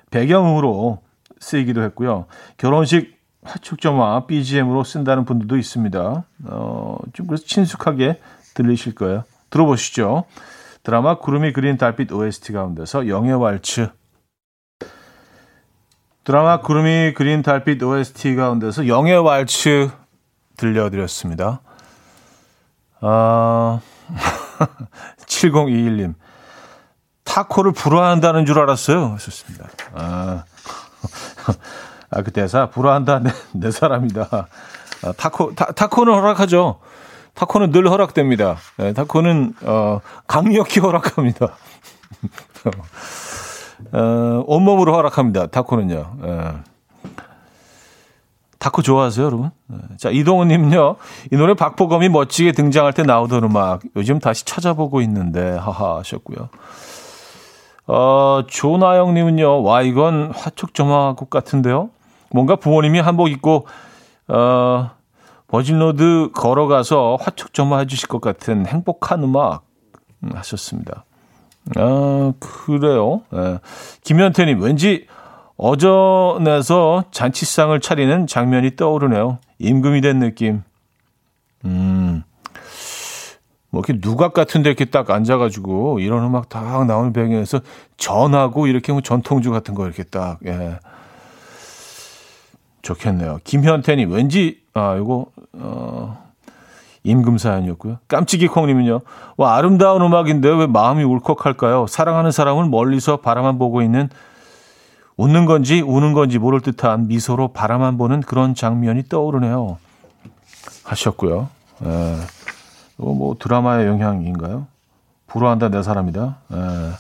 배경음으로 쓰이기도 했고요. 결혼식 화촉점화 BGM으로 쓴다는 분들도 있습니다. 어, 좀 그래서 친숙하게 들리실 거예요. 들어보시죠. 드라마 구름이 그린 달빛 OST 가운데서 영예 왈츠 드라마 구름이 그린 달빛 OST 가운데서 영예 왈츠 들려드렸습니다. 아, 7021님. 타코를 불화한다는 줄 알았어요. 하셨습니다. 아, 아, 그 대사, 불화한다, 내, 내 사람이다. 아, 타코, 타, 타코는 허락하죠. 타코는 늘 허락됩니다. 네, 타코는, 어, 강력히 허락합니다. 어, 온몸으로 허락합니다. 타코는요. 예. 타코 좋아하세요, 여러분? 예. 자, 이동훈 님요. 이 노래 박보검이 멋지게 등장할 때 나오던 음악. 요즘 다시 찾아보고 있는데, 하하 하셨고요. 어, 조나영 님은요. 와, 이건 화촉점화곡 같은데요? 뭔가 부모님이 한복 입고, 어, 버진로드 걸어가서 화촉점화 해 주실 것 같은 행복한 음악 음, 하셨습니다. 아, 그래요. 예. 김현태님, 왠지 어전에서 잔치상을 차리는 장면이 떠오르네요. 임금이 된 느낌. 음, 뭐 이렇게 누각 같은데 이렇게 딱 앉아가지고 이런 음악 딱 나오는 배경에서 전하고 이렇게 뭐 전통주 같은 거 이렇게 딱, 예. 좋겠네요. 김현태님, 왠지, 아, 이거, 어, 임금 사연이었고요. 깜찍이 콩님은요. 와 아름다운 음악인데 왜 마음이 울컥할까요? 사랑하는 사람을 멀리서 바라만 보고 있는 웃는 건지 우는 건지 모를 듯한 미소로 바라만 보는 그런 장면이 떠오르네요. 하셨고요. 에, 이거 뭐 드라마의 영향인가요? 불화한다 내 사람이다.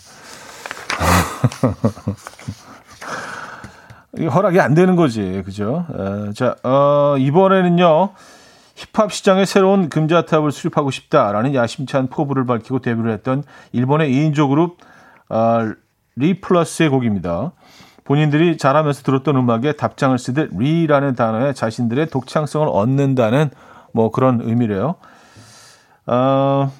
이 허락이 안 되는 거지, 그죠? 에, 자, 어, 이번에는요. 힙합 시장에 새로운 금자탑을 수립하고 싶다라는 야심찬 포부를 밝히고 데뷔를 했던 일본의 2인조 그룹 어, 리플러스의 곡입니다. 본인들이 자라면서 들었던 음악에 답장을 쓰듯 리라는 단어에 자신들의 독창성을 얻는다는 뭐 그런 의미래요. 어,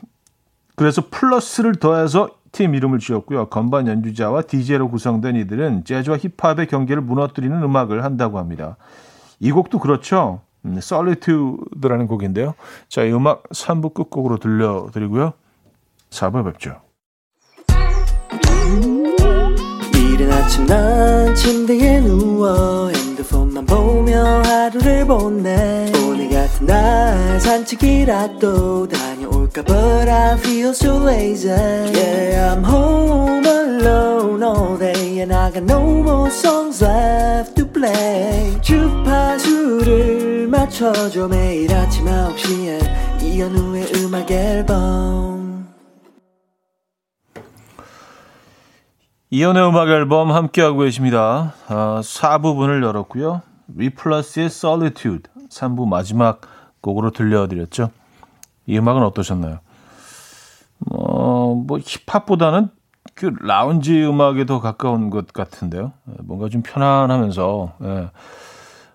그래서 플러스를 더해서 팀 이름을 지었고요. 건반 연주자와 DJ로 구성된 이들은 재즈와 힙합의 경계를 무너뜨리는 음악을 한다고 합니다. 이 곡도 그렇죠. 음, 곡인데요. 자, 이 음악 3부 끝곡으로 들려드리고요. 4부에 뵙죠. 이른 아침 난 침대에 누워 핸드폰만 보며 하루를 보내 오늘 같은 날 산책이라도 다녀올까 But I feel so lazy Yeah, I'm home alone all day And I got no more songs left to play 주파수를 맞춰줘 매일 아침 9시에 이현우의 음악 앨범 이연의 음악 앨범 함께하고 계십니다. 아, 4부분을 열었고요. 리플러스의 Solitude 3부 마지막 곡으로 들려드렸죠. 이 음악은 어떠셨나요? 어, 뭐 힙합보다는 그 라운지 음악에 더 가까운 것 같은데요. 예, 뭔가 좀 편안하면서. 예.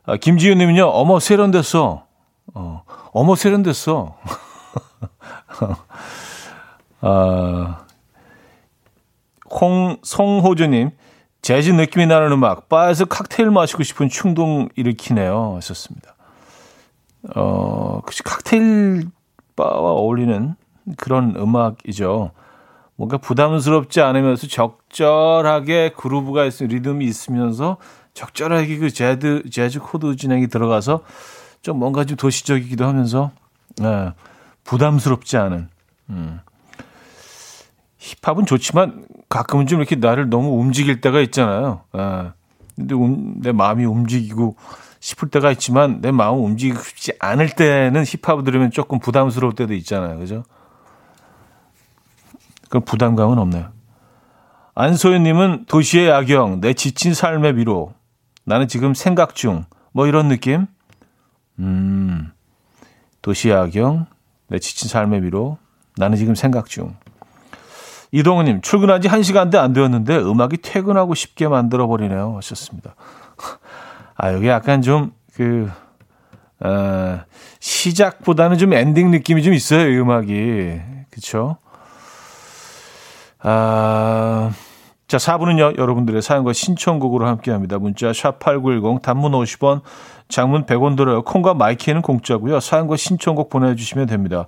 아, 김지윤 님은요. 어머 세련됐어. 어, 어머 세련됐어. 아, 홍 송호주 님 재즈 느낌이 나는 음악 바에서 칵테일 마시고 싶은 충동 일으키네요. 하셨습니다. 어, 그치 칵테일 바와 어울리는 그런 음악이죠. 뭔가 부담스럽지 않으면서 적절하게 groove가 있으 리듬이 있으면서 적절하게 그 재즈 재즈 코드 진행이 들어가서 좀 뭔가 좀 도시적이기도 하면서 예, 부담스럽지 않은 음. 힙합은 좋지만 가끔은 좀 이렇게 나를 너무 움직일 때가 있잖아요. 예. 근데 음, 내 마음이 움직이고 싶을 때가 있지만 내 마음 움직이고 싶지 않을 때는 힙합을 들으면 조금 부담스러울 때도 있잖아요. 그죠? 그 부담감은 없네요. 안소연님은 도시의 야경, 내 지친 삶의 위로. 나는 지금 생각 중. 뭐 이런 느낌? 음, 도시의 야경, 내 지친 삶의 위로. 나는 지금 생각 중. 이동우님, 출근한 지 1시간도 안 되었는데 음악이 퇴근하고 싶게 만들어버리네요. 하셨습니다. 아, 여기 약간 좀, 그, 어, 시작보다는 좀 엔딩 느낌이 좀 있어요, 이 음악이. 그쵸? 아, 자, 4부는요, 여러분들의 사연과 신청곡으로 함께 합니다. 문자 샵8910, 단문 50원, 장문 100원 들어요. 콩과 마이케이는 공짜고요. 사연과 신청곡 보내주시면 됩니다.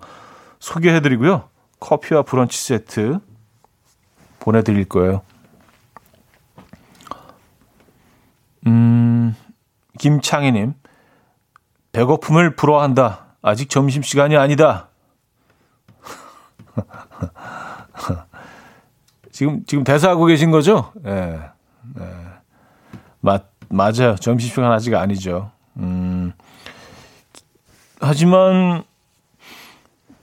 소개해드리고요. 커피와 브런치 세트 보내드릴 거예요. 김창희님. 배고픔을 불어한다. 아직 점심시간이 아니다. 지금, 지금 대사하고 계신 거죠? 예. 네, 네. 맞, 맞아요. 점심시간 아직 아니죠. 음, 하지만,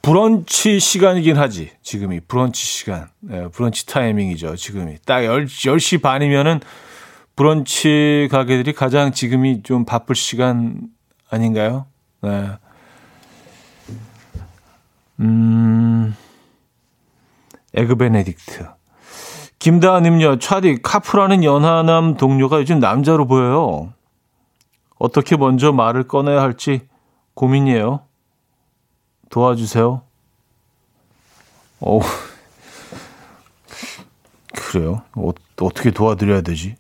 브런치 시간이긴 하지. 지금이. 브런치 시간. 네, 브런치 타이밍이죠. 지금이. 딱 10, 10시 반이면은 브런치 가게들이 가장 지금이 좀 바쁠 시간 아닌가요? 네. 음, 에그 베네딕트. 김다은님요, 차디, 카프라는 연하남 동료가 요즘 남자로 보여요. 어떻게 먼저 말을 꺼내야 할지 고민이에요. 도와주세요. 어, 그래요? 어, 어떻게 도와드려야 되지?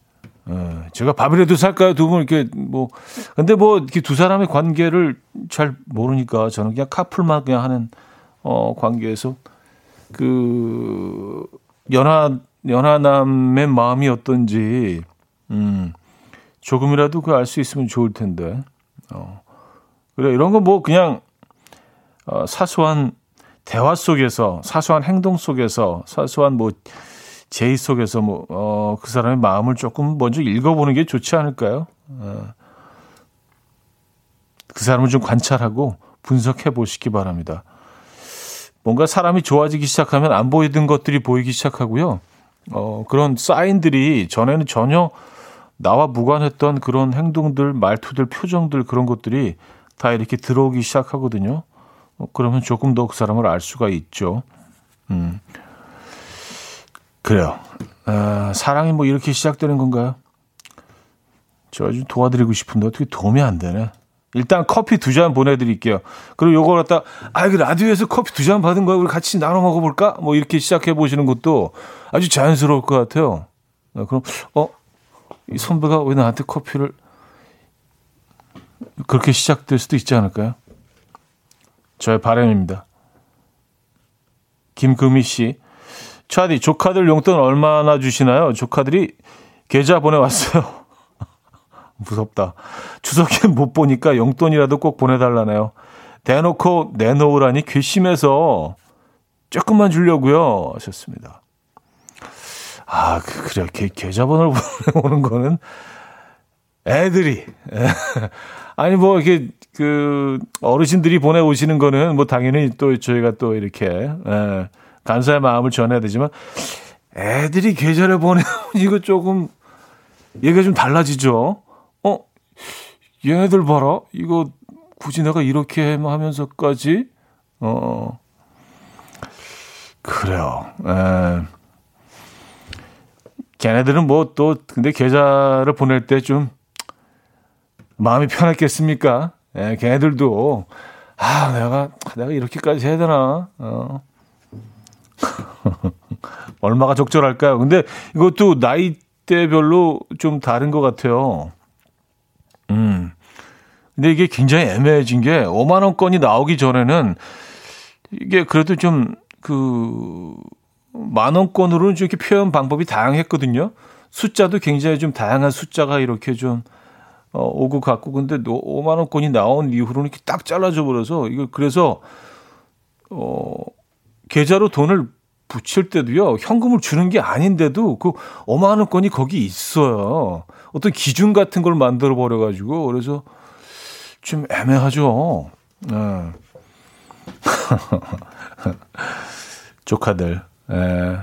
예, 제가 밥이라도 살까요? 두 분 이렇게 뭐 근데 뭐 이렇게 두 사람의 관계를 잘 모르니까 저는 그냥 카풀만 그냥 하는 어 관계에서 그 연하 연하남의 마음이 어떤지 음 조금이라도 그 알 수 있으면 좋을 텐데 어 그래 이런 거 뭐 그냥 어 사소한 대화 속에서 사소한 행동 속에서 사소한 뭐 제의 속에서 뭐, 어, 그 사람의 마음을 조금 먼저 읽어보는 게 좋지 않을까요? 어, 그 사람을 좀 관찰하고 분석해 보시기 바랍니다. 뭔가 사람이 좋아지기 시작하면 안 보이던 것들이 보이기 시작하고요. 어, 그런 사인들이 전에는 전혀 나와 무관했던 그런 행동들, 말투들, 표정들 그런 것들이 다 이렇게 들어오기 시작하거든요. 어, 그러면 조금 더 그 사람을 알 수가 있죠. 음. 그래요. 아, 사랑이 뭐 이렇게 시작되는 건가요? 저좀 도와드리고 싶은데 어떻게 도움이 안 되네. 일단 커피 두 잔 보내드릴게요. 그리고 요걸 갖다, 아, 그 라디오에서 커피 두 잔 받은 거야. 우리 같이 나눠 먹어볼까? 뭐 이렇게 시작해 보시는 것도 아주 자연스러울 것 같아요. 아, 그럼, 어, 이 선배가 왜 나한테 커피를 그렇게 시작될 수도 있지 않을까요? 저의 바람입니다. 김금희 씨, 차디, 조카들 용돈 얼마나 주시나요? 조카들이 계좌 보내왔어요. 무섭다. 추석에 못 보니까 용돈이라도 꼭 보내달라네요. 대놓고 내놓으라니 괘씸해서 조금만 주려고요. 하셨습니다. 아, 그, 그래. 계, 계좌번호를 보내오는 거는 애들이. 아니, 뭐, 이렇게, 그, 어르신들이 보내오시는 거는 뭐 당연히 또 저희가 또 이렇게, 예, 간사의 마음을 전해야 되지만 애들이 계절에 보내면 이거 조금 얘기가 좀 달라지죠. 어, 얘네들 봐라. 이거 굳이 내가 이렇게 하면서까지 어 그래요. 에. 걔네들은 뭐 또 근데 계좌를 보낼 때 좀 마음이 편했겠습니까? 예, 걔네들도 아 내가 내가 이렇게까지 해야 되나? 어. 얼마가 적절할까요? 근데 이것도 나이대별로 좀 다른 것 같아요. 음. 근데 이게 굉장히 애매해진 게 5만 원권이 나오기 전에는 이게 그래도 좀 그 만 원권으로는 좀 이렇게 표현 방법이 다양했거든요. 숫자도 굉장히 좀 다양한 숫자가 이렇게 좀 어, 오고 갔고 근데 5만 원권이 나온 이후로는 이렇게 딱 잘라져 버려서 이거 그래서 어 계좌로 돈을 붙일 때도요, 현금을 주는 게 아닌데도 그 5만 원권이 거기 있어요. 어떤 기준 같은 걸 만들어 버려가지고, 그래서 좀 애매하죠. 네. 조카들. 예.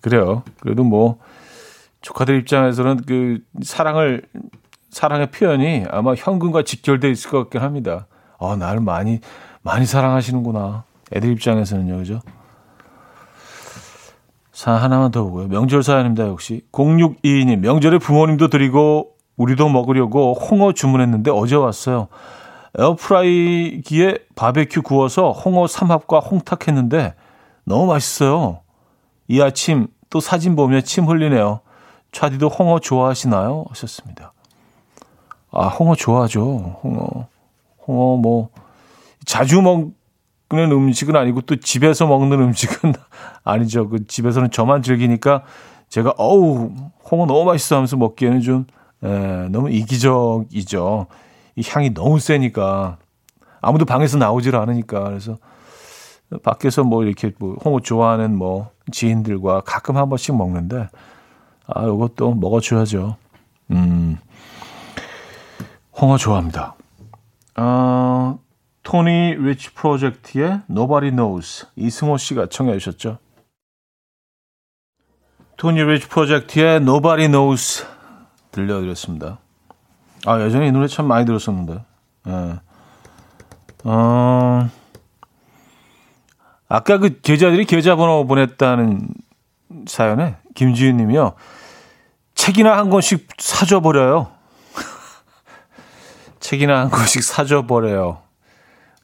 그래요. 그래도 뭐, 조카들 입장에서는 그 사랑을, 사랑의 표현이 아마 현금과 직결돼 있을 것 같긴 합니다. 아, 나를 많이, 많이 사랑하시는구나. 애들 입장에서는요, 그죠? 사 하나만 더 보고요. 명절 사연입니다, 역시. 0622님, 명절에 부모님도 드리고 우리도 먹으려고 홍어 주문했는데 어제 왔어요. 에어프라이기에 바베큐 구워서 홍어 삼합과 홍탁 했는데 너무 맛있어요. 이 아침 또 사진 보며 침 흘리네요. 차디도 홍어 좋아하시나요? 하셨습니다. 아, 홍어 좋아하죠. 홍어. 홍어 뭐 자주 먹 는 음식은 아니고 또 집에서 먹는 음식은 아니죠. 그 집에서는 저만 즐기니까 제가 어우 홍어 너무 맛있어 하면서 먹기에는 좀 에, 너무 이기적이죠. 이 향이 너무 세니까 아무도 방에서 나오질 않으니까 그래서 밖에서 뭐 이렇게 뭐 홍어 좋아하는 뭐 지인들과 가끔 한 번씩 먹는데 아 이것도 먹어줘야죠. 음 홍어 좋아합니다. 어, 토니 리치 프로젝트의 Nobody Knows 이승호 씨가 청해 주셨죠. 토니 리치 프로젝트의 Nobody Knows 들려드렸습니다. 아 예전에 이 노래 참 많이 들었었는데. 예. 어, 아까 그 계좌들이 계좌번호 보냈다는 사연에 김지윤 님이요. 책이나 한 권씩 사줘 버려요. 책이나 한 권씩 사줘 버려요.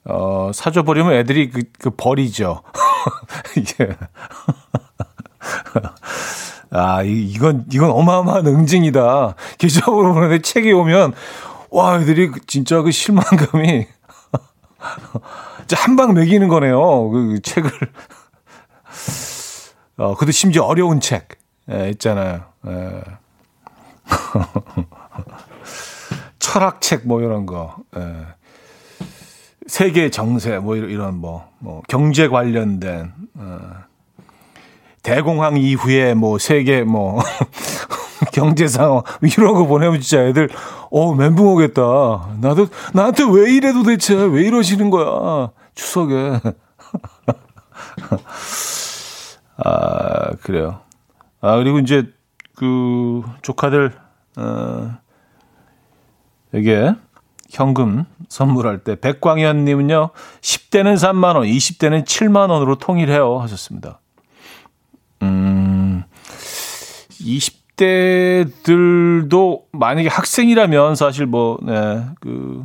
어, 사줘 버리면 애들이 그, 그 버리죠. 이게. 아, 이, 건 이건 어마어마한 응징이다. 계좌번호 보내는데 책이 오면, 와, 애들이 그 진짜 그 실망감이. 한방 매기는 거네요. 그 책을. 어, 그것도 심지어 어려운 책. 예, 있잖아요. 예. 철학책 뭐 이런 거. 예. 세계 정세 뭐 이런 뭐, 뭐 경제 관련된 어. 대공황 이후에 뭐 세계 뭐 경제 상황 거 보내면 진짜 애들 어 멘붕 오겠다. 나도 나한테 왜 이래 도대체 왜 이러시는 거야 추석에. 아 그래요. 아 그리고 이제 그 조카들 어 이게 현금 선물할 때 백광현 님은요 10대는 3만 원, 20대는 7만 원으로 통일해요 하셨습니다. 음 20대들도 만약에 학생이라면 사실 뭐 네, 그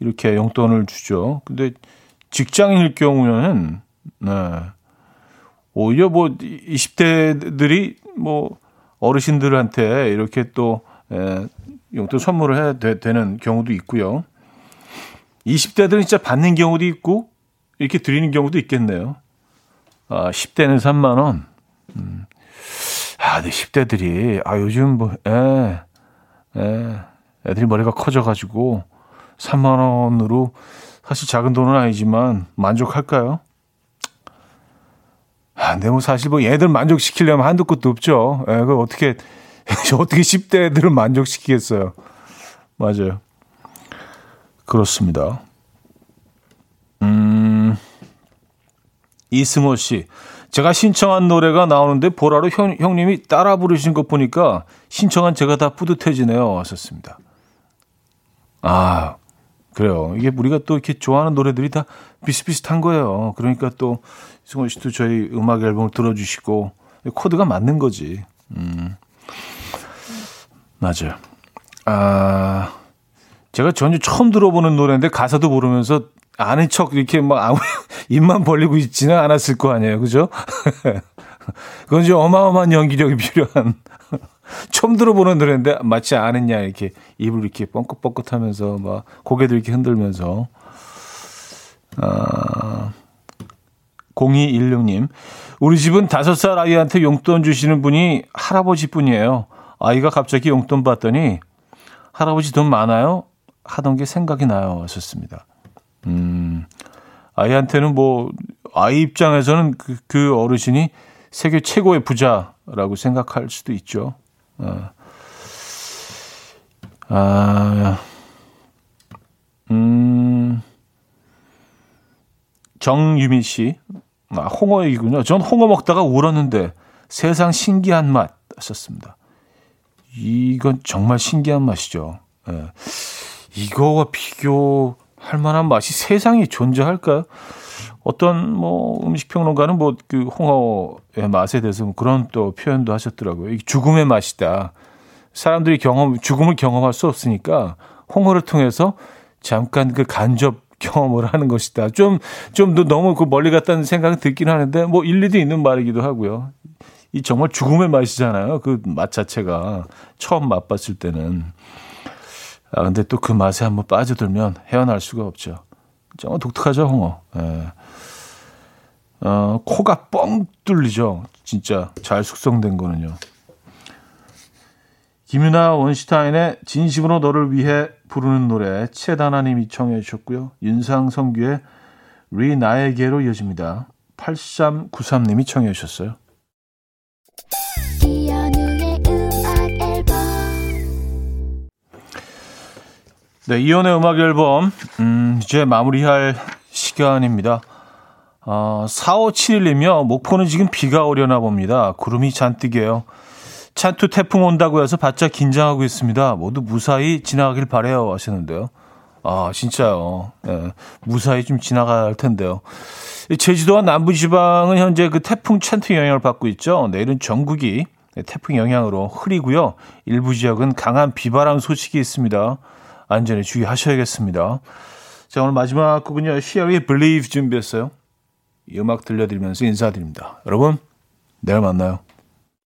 이렇게 용돈을 주죠. 근데 직장인일 경우는 네. 오히려 뭐 20대들이 뭐 어르신들한테 이렇게 또 예, 용돈 선물을 해야 되, 는 경우도 있고요. 20대들은 진짜 받는 경우도 있고 이렇게 드리는 경우도 있겠네요. 아, 10대는 3만 원. 음. 아, 근데 10대들이 아 요즘 뭐 에, 에, 애들이 머리가 커져가지고 3만 원으로 사실 작은 돈은 아니지만 만족할까요? 아, 근데 뭐 사실 뭐 얘들 만족시키려면 한도 끝도 없죠. 예, 그 어떻게 어떻게 10대들을 만족시키겠어요. 맞아요. 그렇습니다. 음, 이승호 씨. 제가 신청한 노래가 나오는데 보라로 형, 형님이 따라 부르신 것 보니까 신청한 제가 다 뿌듯해지네요. 하셨습니다. 아, 그래요. 이게 우리가 또 이렇게 좋아하는 노래들이 다 비슷비슷한 거예요. 그러니까 또 이승호 씨도 저희 음악 앨범을 들어주시고 코드가 맞는 거지. 음. 맞아요. 아, 제가 전혀 처음 들어보는 노래인데 가사도 모르면서 아는 척 이렇게 막 아무 입만 벌리고 있지는 않았을 거 아니에요. 그죠? 그건 좀 어마어마한 연기력이 필요한 처음 들어보는 노래인데 마치 아느냐 이렇게 입을 이렇게 뻥긋뻥긋 하면서 막 고개도 이렇게 흔들면서 아 0216님 우리 집은 다섯 살 아이한테 용돈 주시는 분이 할아버지 뿐이에요. 아이가 갑자기 용돈 받더니 할아버지 돈 많아요? 하던 게 생각이 나요. 하셨습니다. 음, 아이한테는 뭐, 아이 입장에서는 그, 그 어르신이 세계 최고의 부자라고 생각할 수도 있죠. 아, 아 음, 정유민 씨. 아, 홍어 얘기군요. 전 홍어 먹다가 울었는데 세상 신기한 맛 하셨습니다. 이건 정말 신기한 맛이죠. 예. 이거와 비교할 만한 맛이 세상에 존재할까요? 어떤 뭐 음식 평론가는 뭐 그 홍어의 맛에 대해서 그런 또 표현도 하셨더라고요. 이 죽음의 맛이다. 사람들이 경험 죽음을 경험할 수 없으니까 홍어를 통해서 잠깐 그 간접 경험을 하는 것이다. 좀 좀 더 너무 그 멀리 갔다는 생각이 들긴 하는데 뭐 일리도 있는 말이기도 하고요. 이 정말 죽음의 맛이잖아요. 그 맛 자체가 처음 맛봤을 때는 아, 근데 또 그 맛에 한번 빠져들면 헤어날 수가 없죠. 정말 독특하죠, 홍어. 예. 어, 코가 뻥 뚫리죠. 진짜 잘 숙성된 거는요. 김유나 원슈타인의 진심으로 너를 위해 부르는 노래 채다나님이 청해 주셨고요. 윤상성규의 리 나에게로 이어집니다. 8393님이 청해 주셨어요. 네, 이연의 음악 앨범 음, 이제 마무리할 시간입니다. 어, 4571이며 목포는 지금 비가 오려나 봅니다. 구름이 잔뜩이에요. 찬투 태풍 온다고 해서 바짝 긴장하고 있습니다. 모두 무사히 지나가길 바래요 하시는데요. 아 진짜요. 예, 무사히 좀 지나갈 텐데요. 제주도와 남부지방은 현재 그 태풍 찬투 영향을 받고 있죠. 내일은 전국이 태풍 영향으로 흐리고요. 일부 지역은 강한 비바람 소식이 있습니다. 안전에 주의하셔야겠습니다. 자 오늘 마지막 곡은요. 시어의 Believe 준비했어요. 이 음악 들려드리면서 인사드립니다. 여러분 내일 만나요.